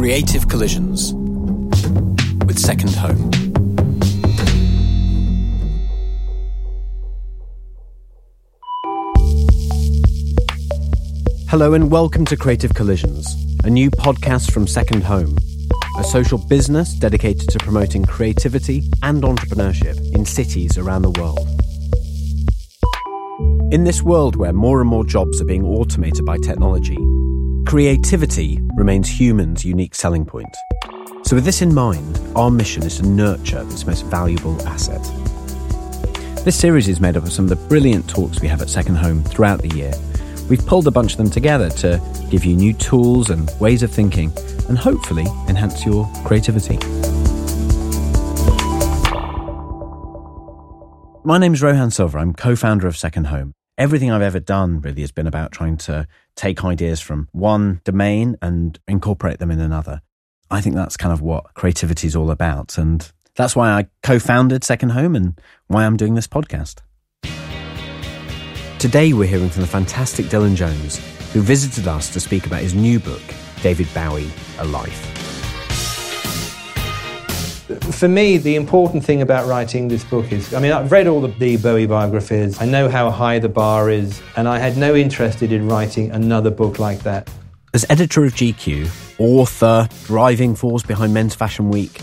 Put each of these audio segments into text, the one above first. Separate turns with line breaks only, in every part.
Creative Collisions with Second Home.
Hello and welcome to Creative Collisions, a new podcast from Second Home, a social business dedicated to promoting creativity and entrepreneurship in cities around the world. In this world where more and more jobs are being automated by technology, creativity remains humans' unique selling point. So, with this in mind, our mission is to nurture this most valuable asset. This series is made up of some of the brilliant talks we have at Second Home throughout the year We've pulled a bunch of them together to give you new tools and ways of thinking and hopefully enhance your creativity. My name is Rohan Silva. I'm co founder of Second Home. Everything I've ever done really has been about trying to take ideas from one domain and incorporate them in another. I think that's kind of what creativity is all about. And that's why I co founded Second Home and why I'm doing this podcast. Today, we're hearing from the fantastic Dylan Jones, who visited us to speak about his new book, David Bowie A Life.
For me, the important thing about writing this book is I mean, I've read all the, the Bowie biographies, I know how high the bar is, and I had no interest in writing another book like that.
As editor of GQ, author, driving force behind Men's Fashion Week,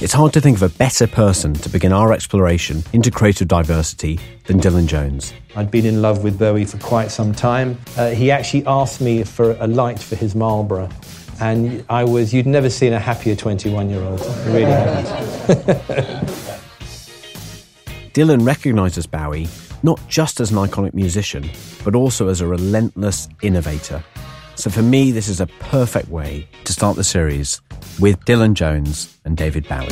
it's hard to think of a better person to begin our exploration into creative diversity than Dylan Jones.
I'd been in love with Bowie for quite some time. Uh, he actually asked me for a light for his Marlboro. And I was, you'd never seen a happier 21 year old. Really haven't.
Dylan recognises Bowie not just as an iconic musician, but also as a relentless innovator. So for me, this is a perfect way to start the series with Dylan Jones and David Bowie.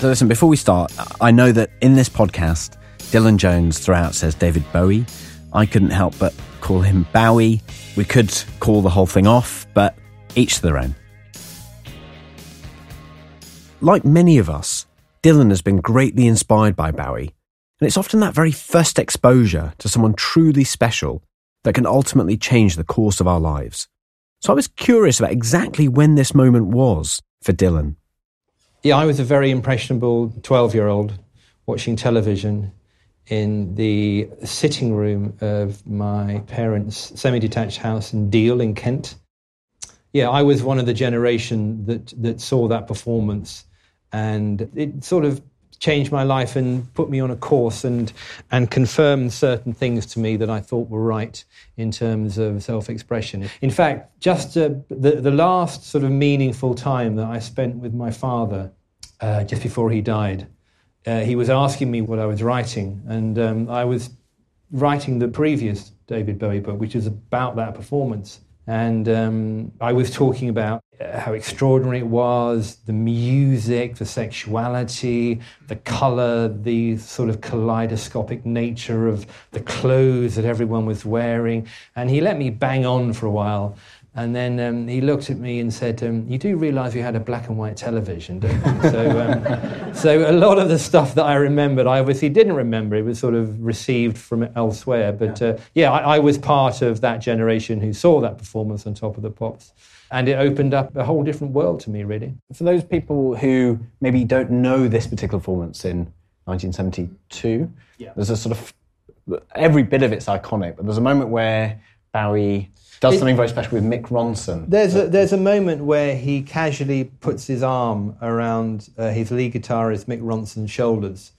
So, listen, before we start, I know that in this podcast, Dylan Jones throughout says David Bowie. I couldn't help but call him Bowie. We could call the whole thing off, but each to their own. Like many of us, Dylan has been greatly inspired by Bowie, and it's often that very first exposure to someone truly special that can ultimately change the course of our lives. So I was curious about exactly when this moment was for Dylan.
Yeah, I was a very impressionable 12 year old watching television in the sitting room of my parents' semi detached house in Deal in Kent. Yeah, I was one of the generation that, that saw that performance and it sort of changed my life and put me on a course and and confirmed certain things to me that I thought were right in terms of self-expression. In fact, just uh, the the last sort of meaningful time that I spent with my father, uh, just before he died, uh, he was asking me what I was writing, and um, I was writing the previous David Bowie book, which is about that performance. And um, I was talking about how extraordinary it was the music, the sexuality, the color, the sort of kaleidoscopic nature of the clothes that everyone was wearing. And he let me bang on for a while. And then um, he looked at me and said, um, "You do realise you had a black and white television, don't you?" so, um, so a lot of the stuff that I remembered, I obviously didn't remember. It was sort of received from elsewhere. But yeah, uh, yeah I, I, was part of that generation who saw that performance on Top of the Pops, and it opened up a whole different world to me, really.
For those people who maybe don't know this particular performance in 1972, yeah. there's a sort of every bit of it's iconic, but there's a moment where Bowie does something very special with Mick Ronson.
There's a, there's a moment where he casually puts his arm around uh, his lead guitarist Mick Ronson's shoulders.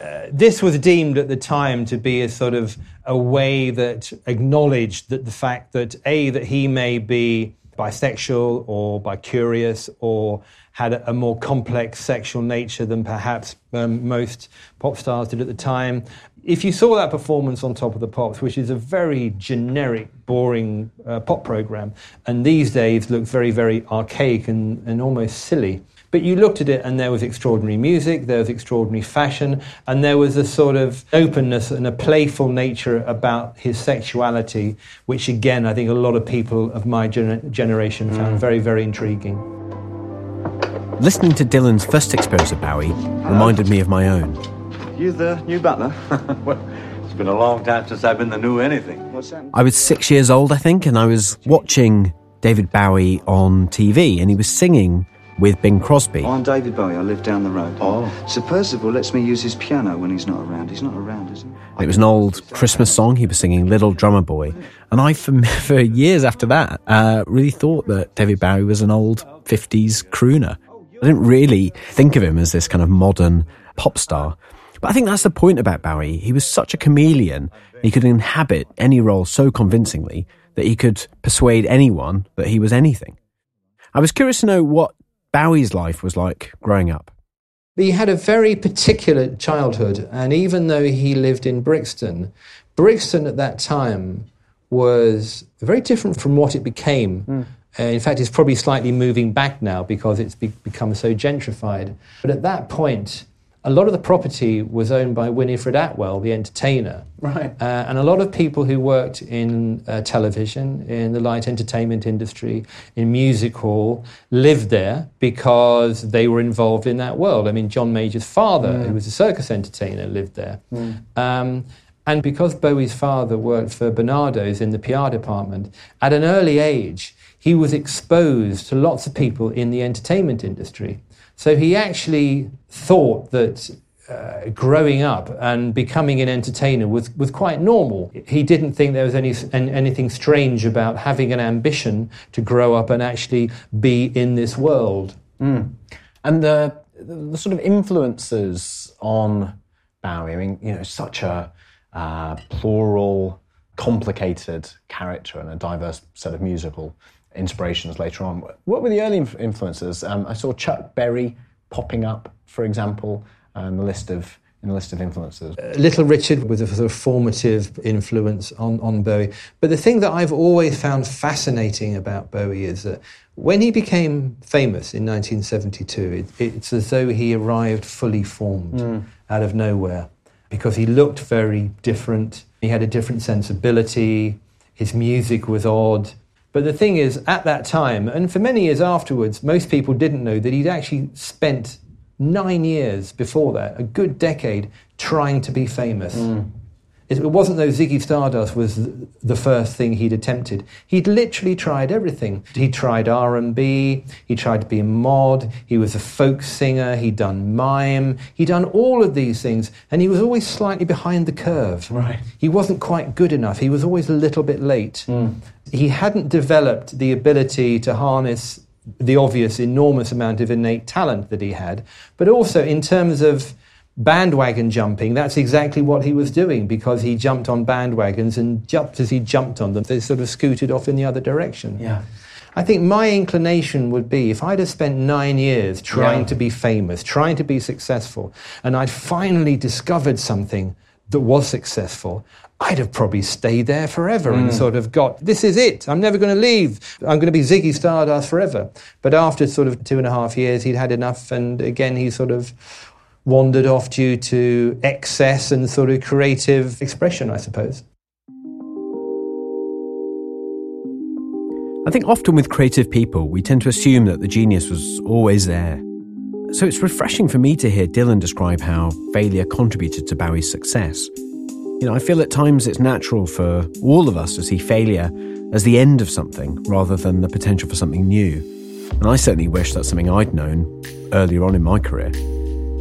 Uh, this was deemed at the time to be a sort of a way that acknowledged that the fact that a that he may be bisexual or bicurious or had a, a more complex sexual nature than perhaps um, most pop stars did at the time, if you saw that performance on Top of the Pops, which is a very generic, boring uh, pop program, and these days look very, very archaic and, and almost silly. But you looked at it and there was extraordinary music, there was extraordinary fashion, and there was a sort of openness and a playful nature about his sexuality, which again, I think a lot of people of my gener- generation found mm. very, very intriguing.
Listening to Dylan's first experience of Bowie reminded me of my own.
You the new butler? well, it's been a long time since I've been the new anything. What's that?
I was six years old, I think, and I was watching David Bowie on TV, and he was singing with Bing Crosby.
I'm David Bowie. I live down the road.
Oh.
Sir Percival lets me use his piano when he's not around. He's not around, is he?
It was an old Christmas song. He was singing Little Drummer Boy. And I, for, for years after that, uh, really thought that David Bowie was an old 50s crooner. I didn't really think of him as this kind of modern pop star. But I think that's the point about Bowie. He was such a chameleon. He could inhabit any role so convincingly that he could persuade anyone that he was anything. I was curious to know what Bowie's life was like growing up.
He had a very particular childhood, and even though he lived in Brixton, Brixton at that time was very different from what it became. Uh, in fact, it's probably slightly moving back now because it's be- become so gentrified. But at that point, a lot of the property was owned by Winifred Atwell, the entertainer.
Right.
Uh, and a lot of people who worked in uh, television, in the light entertainment industry, in music hall, lived there because they were involved in that world. I mean, John Major's father, who was a circus entertainer, lived there. Um, and because Bowie's father worked for Barnardo's in the PR department, at an early age, he was exposed to lots of people in the entertainment industry. So he actually thought that uh, growing up and becoming an entertainer was, was quite normal. He didn't think there was any, an, anything strange about having an ambition to grow up and actually be in this world.
And the, the sort of influences on Bowie, I mean, you know, such a uh, plural, complicated character and a diverse set of musical inspirations later on. What were the early influences? Um, I saw Chuck Berry popping up, for example, uh, in the list of in the list of influences.
Uh, Little Richard was a sort of formative influence on, on Bowie. But the thing that I've always found fascinating about Bowie is that when he became famous in 1972, it, it's as though he arrived fully formed hmm. out of nowhere because he looked very different. He had a different sensibility. His music was odd. But the thing is, at that time, and for many years afterwards, most people didn't know that he'd actually spent nine years before that, a good decade, trying to be famous. It it wasn't though Ziggy Stardust was the first thing he'd attempted. He'd literally tried everything. He tried R&B, he tried to be a mod, he was a folk singer, he'd done mime, he'd done all of these things, and he was always slightly behind the curve.
Right.
He wasn't quite good enough. He was always a little bit late. Hmm. He hadn't developed the ability to harness the obvious enormous amount of innate talent that he had, but also in terms of bandwagon jumping, that's exactly what he was doing because he jumped on bandwagons and jumped as he jumped on them, they sort of scooted off in the other direction.
Yeah.
I think my inclination would be if I'd have spent nine years trying
Yeah.
to be famous, trying to be successful, and I'd finally discovered something that was successful, I'd have probably stayed there forever and mm. sort of got, this is it, I'm never going to leave, I'm going to be Ziggy Stardust forever. But after sort of two and a half years, he'd had enough, and again, he sort of wandered off due to excess and sort of creative expression, I suppose.
I think often with creative people, we tend to assume that the genius was always there. So it's refreshing for me to hear Dylan describe how failure contributed to Bowie's success. You know, I feel at times it's natural for all of us to see failure as the end of something rather than the potential for something new. And I certainly wish that's something I'd known earlier on in my career.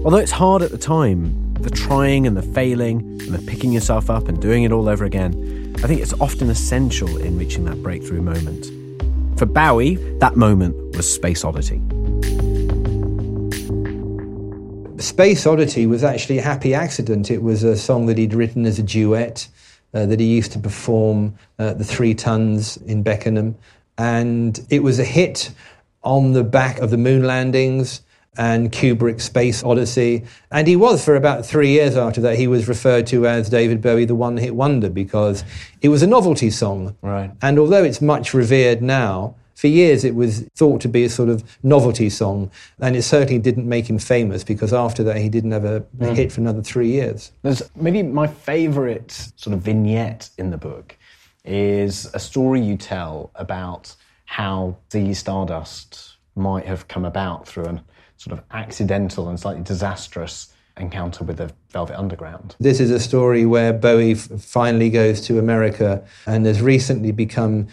Although it's hard at the time, the trying and the failing and the picking yourself up and doing it all over again, I think it's often essential in reaching that breakthrough moment. For Bowie, that moment was Space Oddity.
Space Oddity was actually a happy accident. It was a song that he'd written as a duet uh, that he used to perform at the Three Tuns in Beckenham. And it was a hit on the back of the moon landings and Kubrick's Space Odyssey. And he was, for about three years after that, he was referred to as David Bowie, the one hit wonder, because it was a novelty song.
Right.
And although it's much revered now, for years it was thought to be a sort of novelty song, and it certainly didn't make him famous because after that he didn't have a, a hmm. hit for another three years.
There's maybe my favourite sort of vignette in the book is a story you tell about how the Stardust might have come about through a sort of accidental and slightly disastrous
encounter with the Velvet Underground.
This is a story where Bowie finally goes to America and has recently become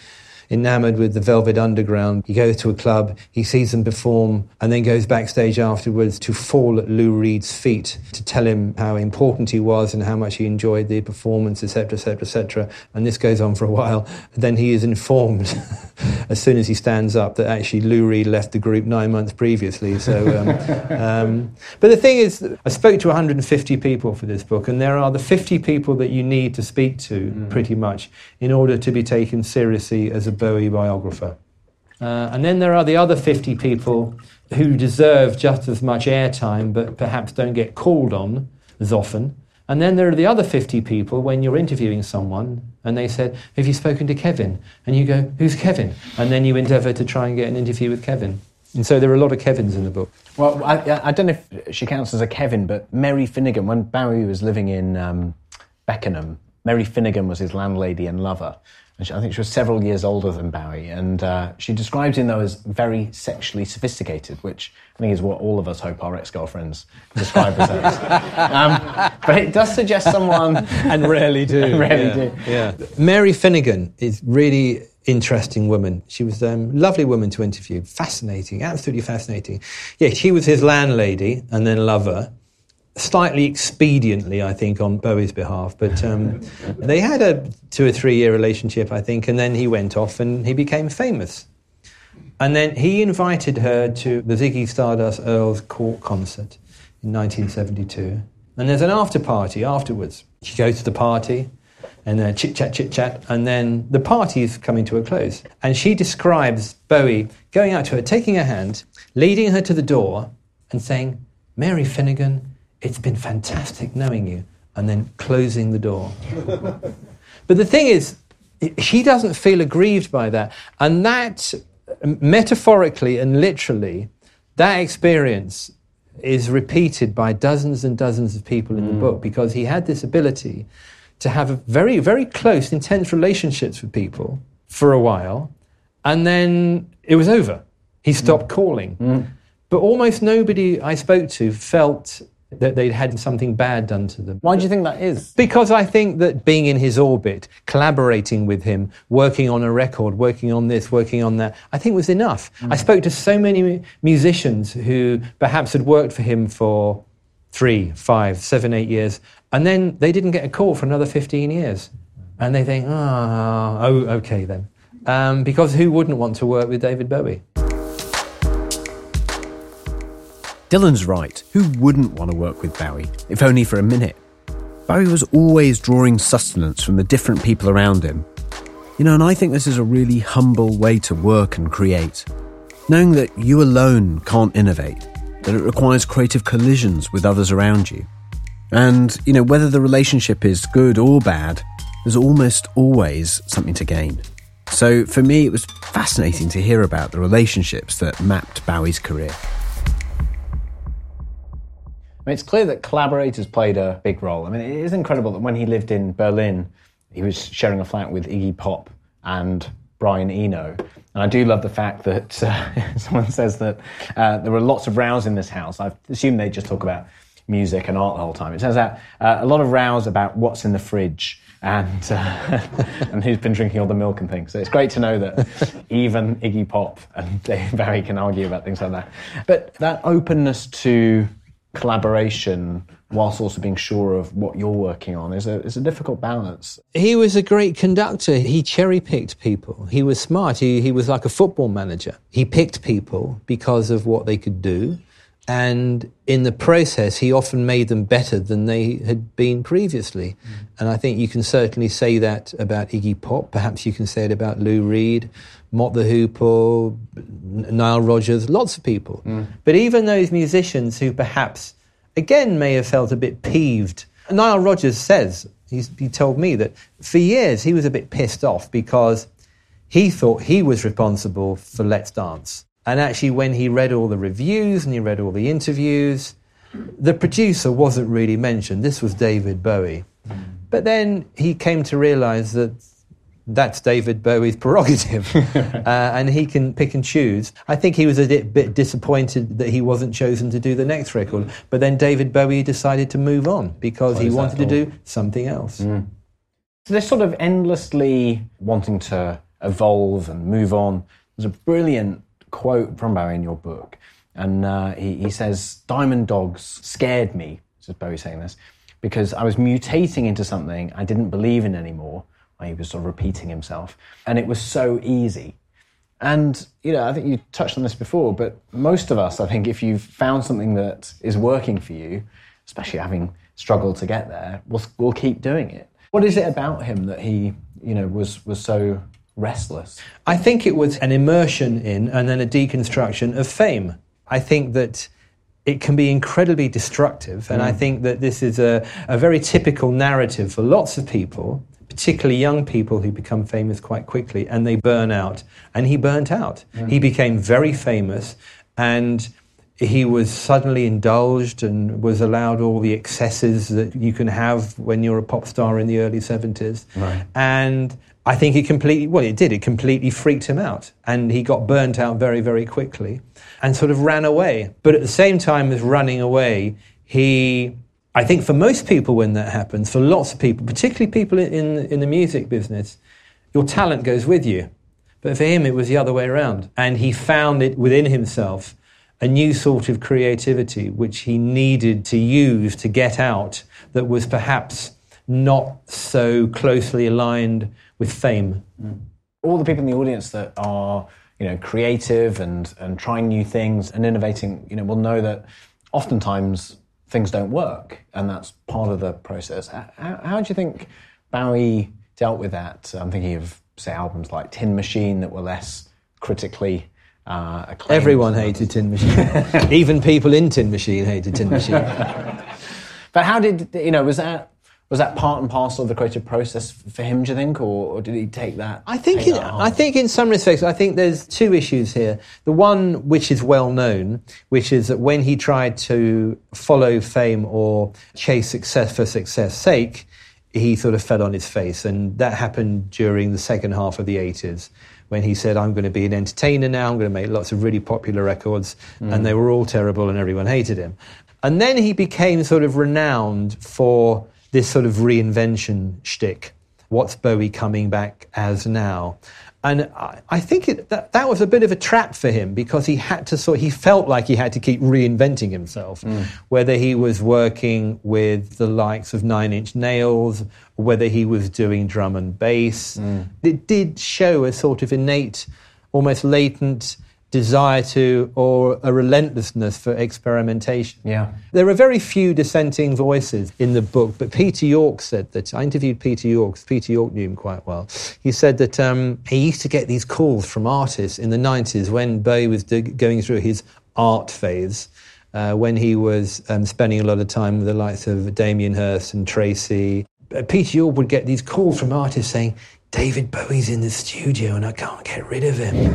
enamored with the Velvet Underground. He goes to a club, he sees them perform, and then goes backstage afterwards to fall at Lou Reed's feet to tell him how important he was and how much he enjoyed the performance, etc., etc., etc. And this goes on for a while. Then he is informed, as soon as he stands up, that actually Lou Reed left the group nine months previously. So, um, um, but the thing is, I spoke to 150 people for this book, and there are the 50 people that you need to speak to, pretty much, in order to be taken seriously as a Bowie biographer. Uh, and then there are the other 50 people who deserve just as much airtime, but perhaps don't get called on as often. And then there are the other 50 people when you're interviewing someone and they said, Have you spoken to Kevin? And you go, Who's Kevin? And then you endeavour to try and get an interview with Kevin. And so there are a lot of Kevins in the book.
Well, I, I don't know if she counts as a Kevin, but Mary Finnigan, when Bowie was living in um, Beckenham, Mary Finnigan was his landlady and lover. And she, I think she was several years older than Bowie. And uh, she describes him, though, as very sexually sophisticated, which I think is what all of us hope our ex girlfriends describe us as. um, but it does suggest someone.
and rarely do.
Rarely
yeah,
do.
Yeah. Mary Finnigan is really interesting woman. She was a um, lovely woman to interview. Fascinating, absolutely fascinating. Yeah, she was his landlady and then lover. Slightly expediently, I think, on Bowie's behalf, but um, they had a two or three year relationship, I think, and then he went off and he became famous. And then he invited her to the Ziggy Stardust Earls Court concert in 1972. And there's an after party afterwards. She goes to the party and uh, chit chat, chit chat, and then the party is coming to a close. And she describes Bowie going out to her, taking her hand, leading her to the door, and saying, Mary Finnigan, it's been fantastic knowing you, and then closing the door. but the thing is, she doesn't feel aggrieved by that. And that, metaphorically and literally, that experience is repeated by dozens and dozens of people in the mm. book because he had this ability to have a very, very close, intense relationships with people for a while, and then it was over. He stopped mm. calling. Mm. But almost nobody I spoke to felt that they'd had something bad done to them.
Why do you think that is?
Because I think that being in his orbit, collaborating with him, working on a record, working on this, working on that, I think was enough. I spoke to so many musicians who perhaps had worked for him for three, five, seven, eight years, and then they didn't get a call for another 15 years. And they think, oh, oh okay then. Um, because who wouldn't want to work with David Bowie?
Dylan's right. Who wouldn't want to work with Bowie, if only for a minute? Bowie was always drawing sustenance from the different people around him. You know, and I think this is a really humble way to work and create. Knowing that you alone can't innovate, that it requires creative collisions with others around you. And, you know, whether the relationship is good or bad, there's almost always something to gain. So for me, it was fascinating to hear about the relationships that mapped Bowie's career.
I mean, it's clear that collaborators played a big role. I mean, it is incredible that when he lived in Berlin, he was sharing a flat with Iggy Pop and Brian Eno. And I do love the fact that uh, someone says that uh, there were lots of rows in this house. I assume they just talk about music and art the whole time. It turns out uh, a lot of rows about what's in the fridge and uh, and who's been drinking all the milk and things. So it's great to know that even Iggy Pop and Dave Barry can argue about things like that. But that openness to collaboration whilst also being sure of what you're working on is a, is a difficult balance.
He was a great conductor. He cherry picked people. He was smart. He, he was like a football manager. He picked people because of what they could do. And in the process, he often made them better than they had been previously. Mm. And I think you can certainly say that about Iggy Pop. Perhaps you can say it about Lou Reed, Mott the Hoople, Nile Rodgers, lots of people. Mm. But even those musicians who perhaps, again, may have felt a bit peeved. Nile Rodgers says, he's, he told me that for years he was a bit pissed off because he thought he was responsible for Let's Dance. And actually, when he read all the reviews and he read all the interviews, the producer wasn't really mentioned. This was David Bowie. Mm. But then he came to realize that that's David Bowie's prerogative. uh, and he can pick and choose. I think he was a bit, bit disappointed that he wasn't chosen to do the next record. But then David Bowie decided to move on because
What
he wanted to do something else.
So this sort of endlessly wanting to evolve and move on. There's a brilliant quote from Bowie in your book, and uh, he, he says, "Diamond dogs scared me." This is Bowie saying this because I was mutating into something I didn't believe in anymore. He was sort of repeating himself, and it was so easy. And you know, I think you touched on this before, but most of us, I think, if you've found something that is working for you, especially having struggled to get there, we'll, we'll keep doing it. What is it about him that he, you know, was was so restless?
I think it was an immersion in and then a deconstruction of fame. I think that it can be incredibly destructive, and I mm. think that this is a, a very typical narrative for lots of people, particularly young people who become famous quite quickly and they burn out. And he burnt out. He became very famous and he was suddenly indulged and was allowed all the excesses that you can have when you're a pop star in the early 70s. And I think it completely, well, it did, it completely freaked him out. And he got burnt out very, very quickly and sort of ran away. But at the same time as running away, he, I think for most people when that happens, for lots of people, particularly people in, in, the music business, your talent goes with you. But for him, it was the other way around. And he found it within himself a new sort of creativity which he needed to use to get out that was perhaps not so closely aligned with fame. Mm.
All the people in the audience that are, you know, creative and and trying new things and innovating, you know, will know that oftentimes things don't work, and that's part of the process. How, how, do you think Bowie dealt with that? I'm thinking of say albums like Tin Machine that were less critically uh, acclaimed.
Everyone hated Tin Machine. Even people in Tin Machine hated Tin Machine.
But how did you know? Was that was that part and parcel of the creative process for him? Do you think, or, or did he take that?
I think, in,
that?
I think in some respects, I think there's two issues here. The one which is well known, which is that when he tried to follow fame or chase success for success' sake, he sort of fell on his face, and that happened during the second half of the 80s. When he said, I'm going to be an entertainer now, I'm going to make lots of really popular records, mm. and they were all terrible and everyone hated him. And then he became sort of renowned for this sort of reinvention shtick. What's Bowie coming back as now? And I, I think it, that, that was a bit of a trap for him because he had to sort he felt like he had to keep reinventing himself, mm. whether he was working with the likes of Nine Inch Nails, whether he was doing drum and bass. Mm. It did show a sort of innate, almost latent desire to or a relentlessness for experimentation.
Yeah.
There are very few dissenting voices in the book, but Peter York said that I interviewed Peter York. Peter York knew him quite well. He said that um, he used to get these calls from artists in the 90s when Bowie was do- going through his art phase. Uh, when he was um, spending a lot of time with the likes of Damien Hirst and Tracy, Peter York would get these calls from artists saying, David Bowie's in the studio and I can't get rid of him.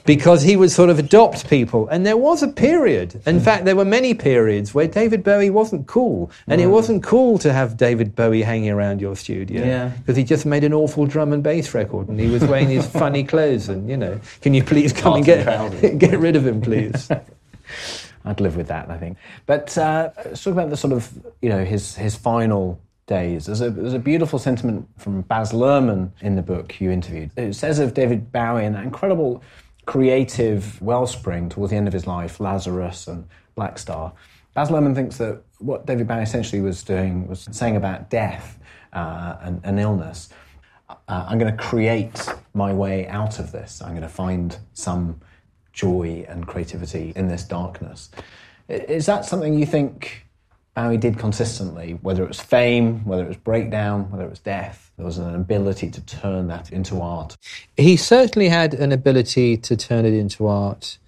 because he would sort of adopt people. And there was a period, in fact, there were many periods where David Bowie wasn't cool. And it wasn't cool to have David Bowie hanging around your studio.
Yeah.
Because he just made an awful drum and bass record and he was wearing his funny clothes. And, you know, can you please come and get, get rid of him, please?
I'd live with that, I think. But uh, let's talk about the sort of, you know, his his final days. There's a, there's a beautiful sentiment from Baz Luhrmann in the book you interviewed. It says of David Bowie and that incredible creative wellspring towards the end of his life, Lazarus and Blackstar. Baz Luhrmann thinks that what David Bowie essentially was doing was saying about death uh, and, and illness. Uh, I'm going to create my way out of this. I'm going to find some joy and creativity in this darkness. Is that something you think Bowie did consistently? Whether it was fame, whether it was breakdown, whether it was death, there was an ability to turn that into art.
he certainly had an ability to turn it into art,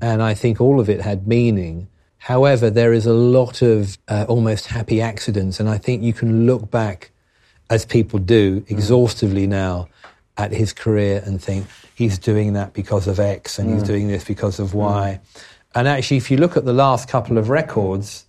and I think all of it had meaning. However, there is a lot of uh, almost happy accidents, and I think you can look back, as people do, exhaustively now at his career and think he's doing that because of X and he's doing this because of Y. And actually, if you look at the last couple of records,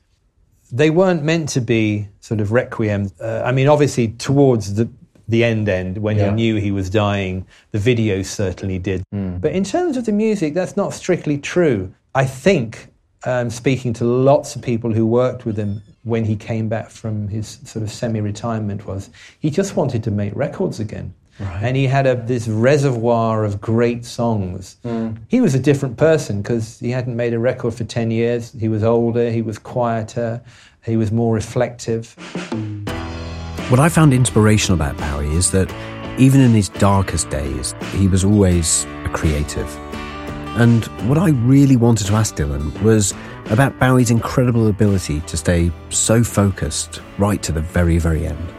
they weren't meant to be sort of requiem. Uh, I mean, obviously, towards the the end end when
Yeah.
he knew he was dying. The video certainly did. But in terms of the music, that's not strictly true. I think, um, speaking to lots of people who worked with him when he came back from his sort of semi-retirement, was he just wanted to make records again. And he had a, this reservoir of great songs. Hmm. He was a different person because he hadn't made a record for 10 years. He was older, he was quieter, he was more reflective.
What I found inspirational about Bowie is that even in his darkest days, he was always a creative. And what I really wanted to ask Dylan was about Bowie's incredible ability to stay so focused right to the very, very end.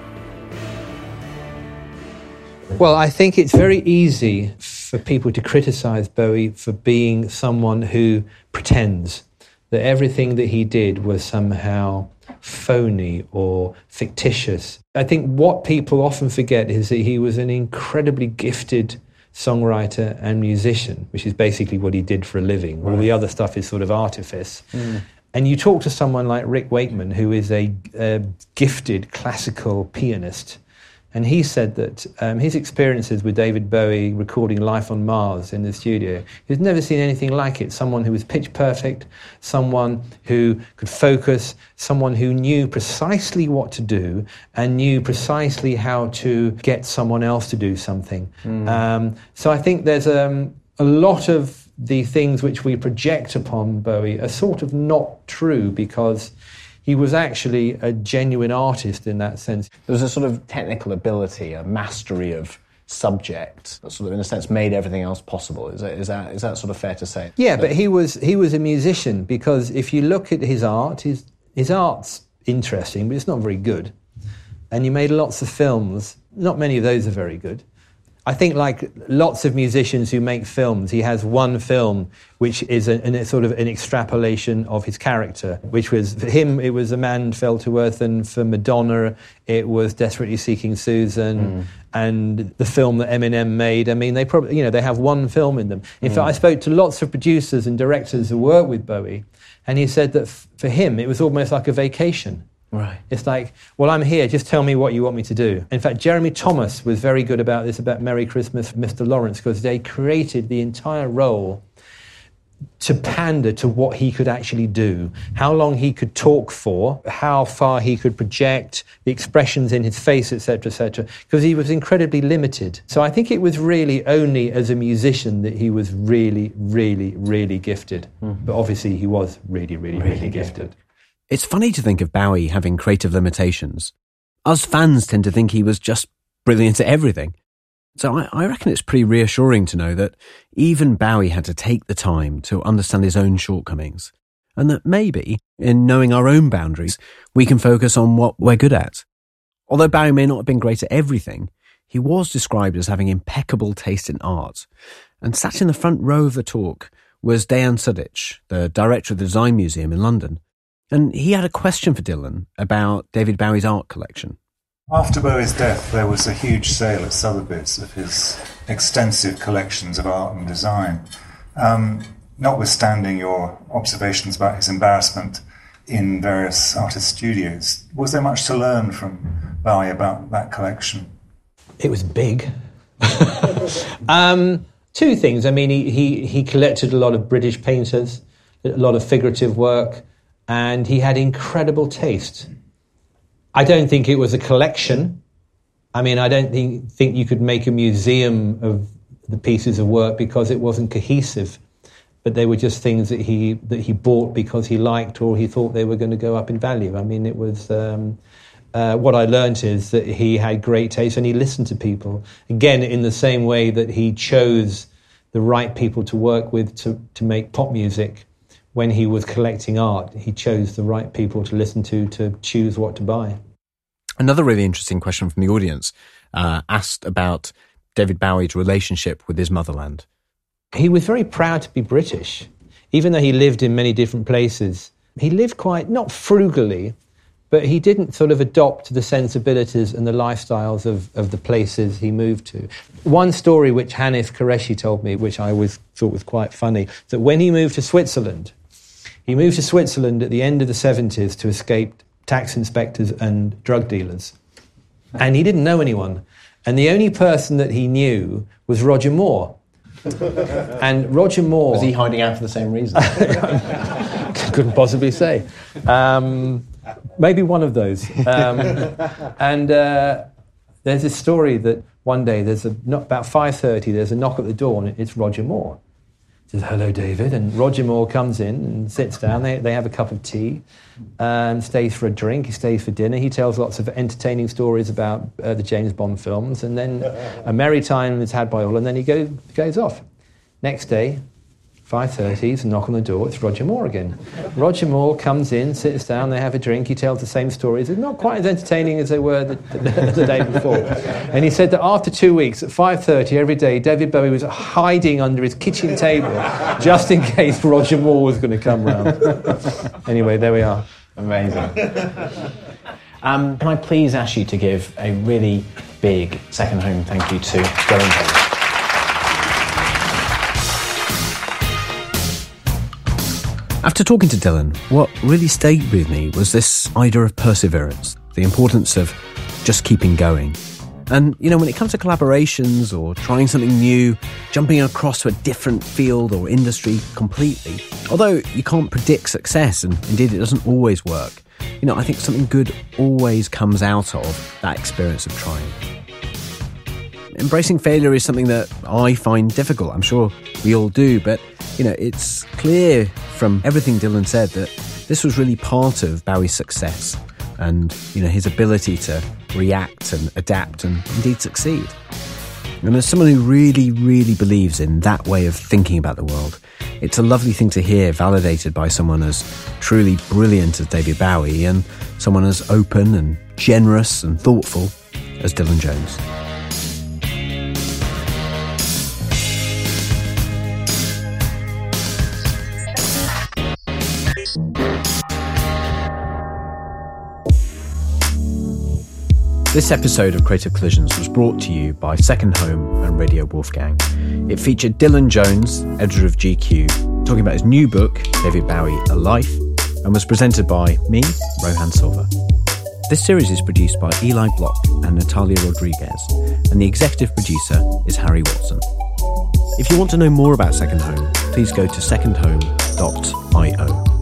Well, I think it's very easy for people to criticize Bowie for being someone who pretends that everything that he did was somehow phony or fictitious. I think what people often forget is that he was an incredibly gifted songwriter and musician, which is basically what he did for a living. All the other stuff is sort of artifice. Hmm. And you talk to someone like Rick Wakeman, who is a, a gifted classical pianist, and he said that um, his experiences with David Bowie recording Life on Mars in the studio, he's never seen anything like it. Someone who was pitch perfect, someone who could focus, someone who knew precisely what to do and knew precisely how to get someone else to do something. Um, so I think there's um, a lot of the things which we project upon Bowie are sort of not true because he was actually a genuine artist in that sense.
There was a sort of technical ability, a mastery of subject that sort of, in a sense, made everything else possible. Is that, is that, is that sort of fair to say?
Yeah, but he was he was a musician because if you look at his art, his his art's interesting, but it's not very good. And he made lots of films. Not many of those are very good. I think, like lots of musicians who make films, he has one film which is a, a sort of an extrapolation of his character. Which was for him, it was A Man Fell to Earth, and for Madonna, it was Desperately Seeking Susan, hmm. and the film that Eminem made. I mean, they probably, you know, they have one film in them. In hmm. fact, I spoke to lots of producers and directors who work with Bowie, and he said that f- for him, it was almost like a vacation.
Right.
It's like, well, I'm here. Just tell me what you want me to do. In fact, Jeremy Thomas was very good about this about Merry Christmas, Mr. Lawrence, because they created the entire role to pander to what he could actually do, how long he could talk for, how far he could project, the expressions in his face, etc., etc., because he was incredibly limited. So I think it was really only as a musician that he was really, really, really gifted. Mm-hmm. But obviously, he was really, really, really, gifted.
It's funny to think of Bowie having creative limitations. Us fans tend to think he was just brilliant at everything. So I, I reckon it's pretty reassuring to know that even Bowie had to take the time to understand his own shortcomings. And that maybe, in knowing our own boundaries, we can focus on what we're good at. Although Bowie may not have been great at everything, he was described as having impeccable taste in art. And sat in the front row of the talk was Deyan Sudjic, the director of the Design Museum in London. And he had a question for Dylan about David Bowie's art collection.
After Bowie's death, there was a huge sale at Sotheby's of his extensive collections of art and design. Um, notwithstanding your observations about his embarrassment in various artist studios, was there much to learn from Bowie about that collection?
It was big. um, two things. I mean, he, he, he collected a lot of British painters, a lot of figurative work, and he had incredible taste. I don't think it was a collection. I mean, I don't think, think you could make a museum of the pieces of work because it wasn't cohesive. But they were just things that he that he bought because he liked or he thought they were going to go up in value. I mean, it was um, uh, what I learned is that he had great taste and he listened to people. Again, in the same way that he chose the right people to work with to, to make pop music. When he was collecting art, he chose the right people to listen to to choose what to buy.
Another really interesting question from the audience uh, asked about David Bowie's relationship with his motherland.
He was very proud to be British, even though he lived in many different places. He lived quite, not frugally, but he didn't sort of adopt the sensibilities and the lifestyles of, of the places he moved to. One story which Hanif Kureishi told me, which I always thought was quite funny, that when he moved to Switzerland, he moved to Switzerland at the end of the 70s to escape tax inspectors and drug dealers. And he didn't know anyone. And the only person that he knew was Roger Moore. and Roger Moore.
Was he hiding out for the same reason?
couldn't possibly say. Um, maybe one of those. Um, and uh, there's this story that one day there's a not about 5:30. There's a knock at the door, and it's Roger Moore. Says, "Hello, David." And Roger Moore comes in and sits down. They they have a cup of tea, and stays for a drink. He stays for dinner. He tells lots of entertaining stories about uh, the James Bond films, and then a merry time is had by all. And then he go, goes off. Next day, 5.30, he's knock on the door, it's Roger Moore again. Roger Moore comes in, sits down, they have a drink, he tells the same stories. It's not quite as entertaining as they were the, the, the day before. And he said that after two weeks, at 5.30 every day, David Bowie was hiding under his kitchen table just in case Roger Moore was going to come round. anyway, there we are.
Amazing. Um, can I please ask you to give a really big second home thank you to Dylan
After talking to Dylan, what really stayed with me was this idea of perseverance, the importance of just keeping going. And, you know, when it comes to collaborations or trying something new, jumping across to a different field or industry completely, although you can't predict success and indeed it doesn't always work, you know, I think something good always comes out of that experience of trying. Embracing failure is something that I find difficult. I'm sure we all do, but you know, it's clear from everything Dylan said that this was really part of Bowie's success and you know his ability to react and adapt and indeed succeed. And as someone who really, really believes in that way of thinking about the world, it's a lovely thing to hear validated by someone as truly brilliant as David Bowie and someone as open and generous and thoughtful as Dylan Jones. This episode of Creative Collisions was brought to you by Second Home and Radio Wolfgang. It featured Dylan Jones, editor of GQ, talking about his new book, David Bowie A Life, and was presented by me, Rohan Silva. This series is produced by Eli Block and Natalia Rodriguez, and the executive producer is Harry Watson. If you want to know more about Second Home, please go to secondhome.io.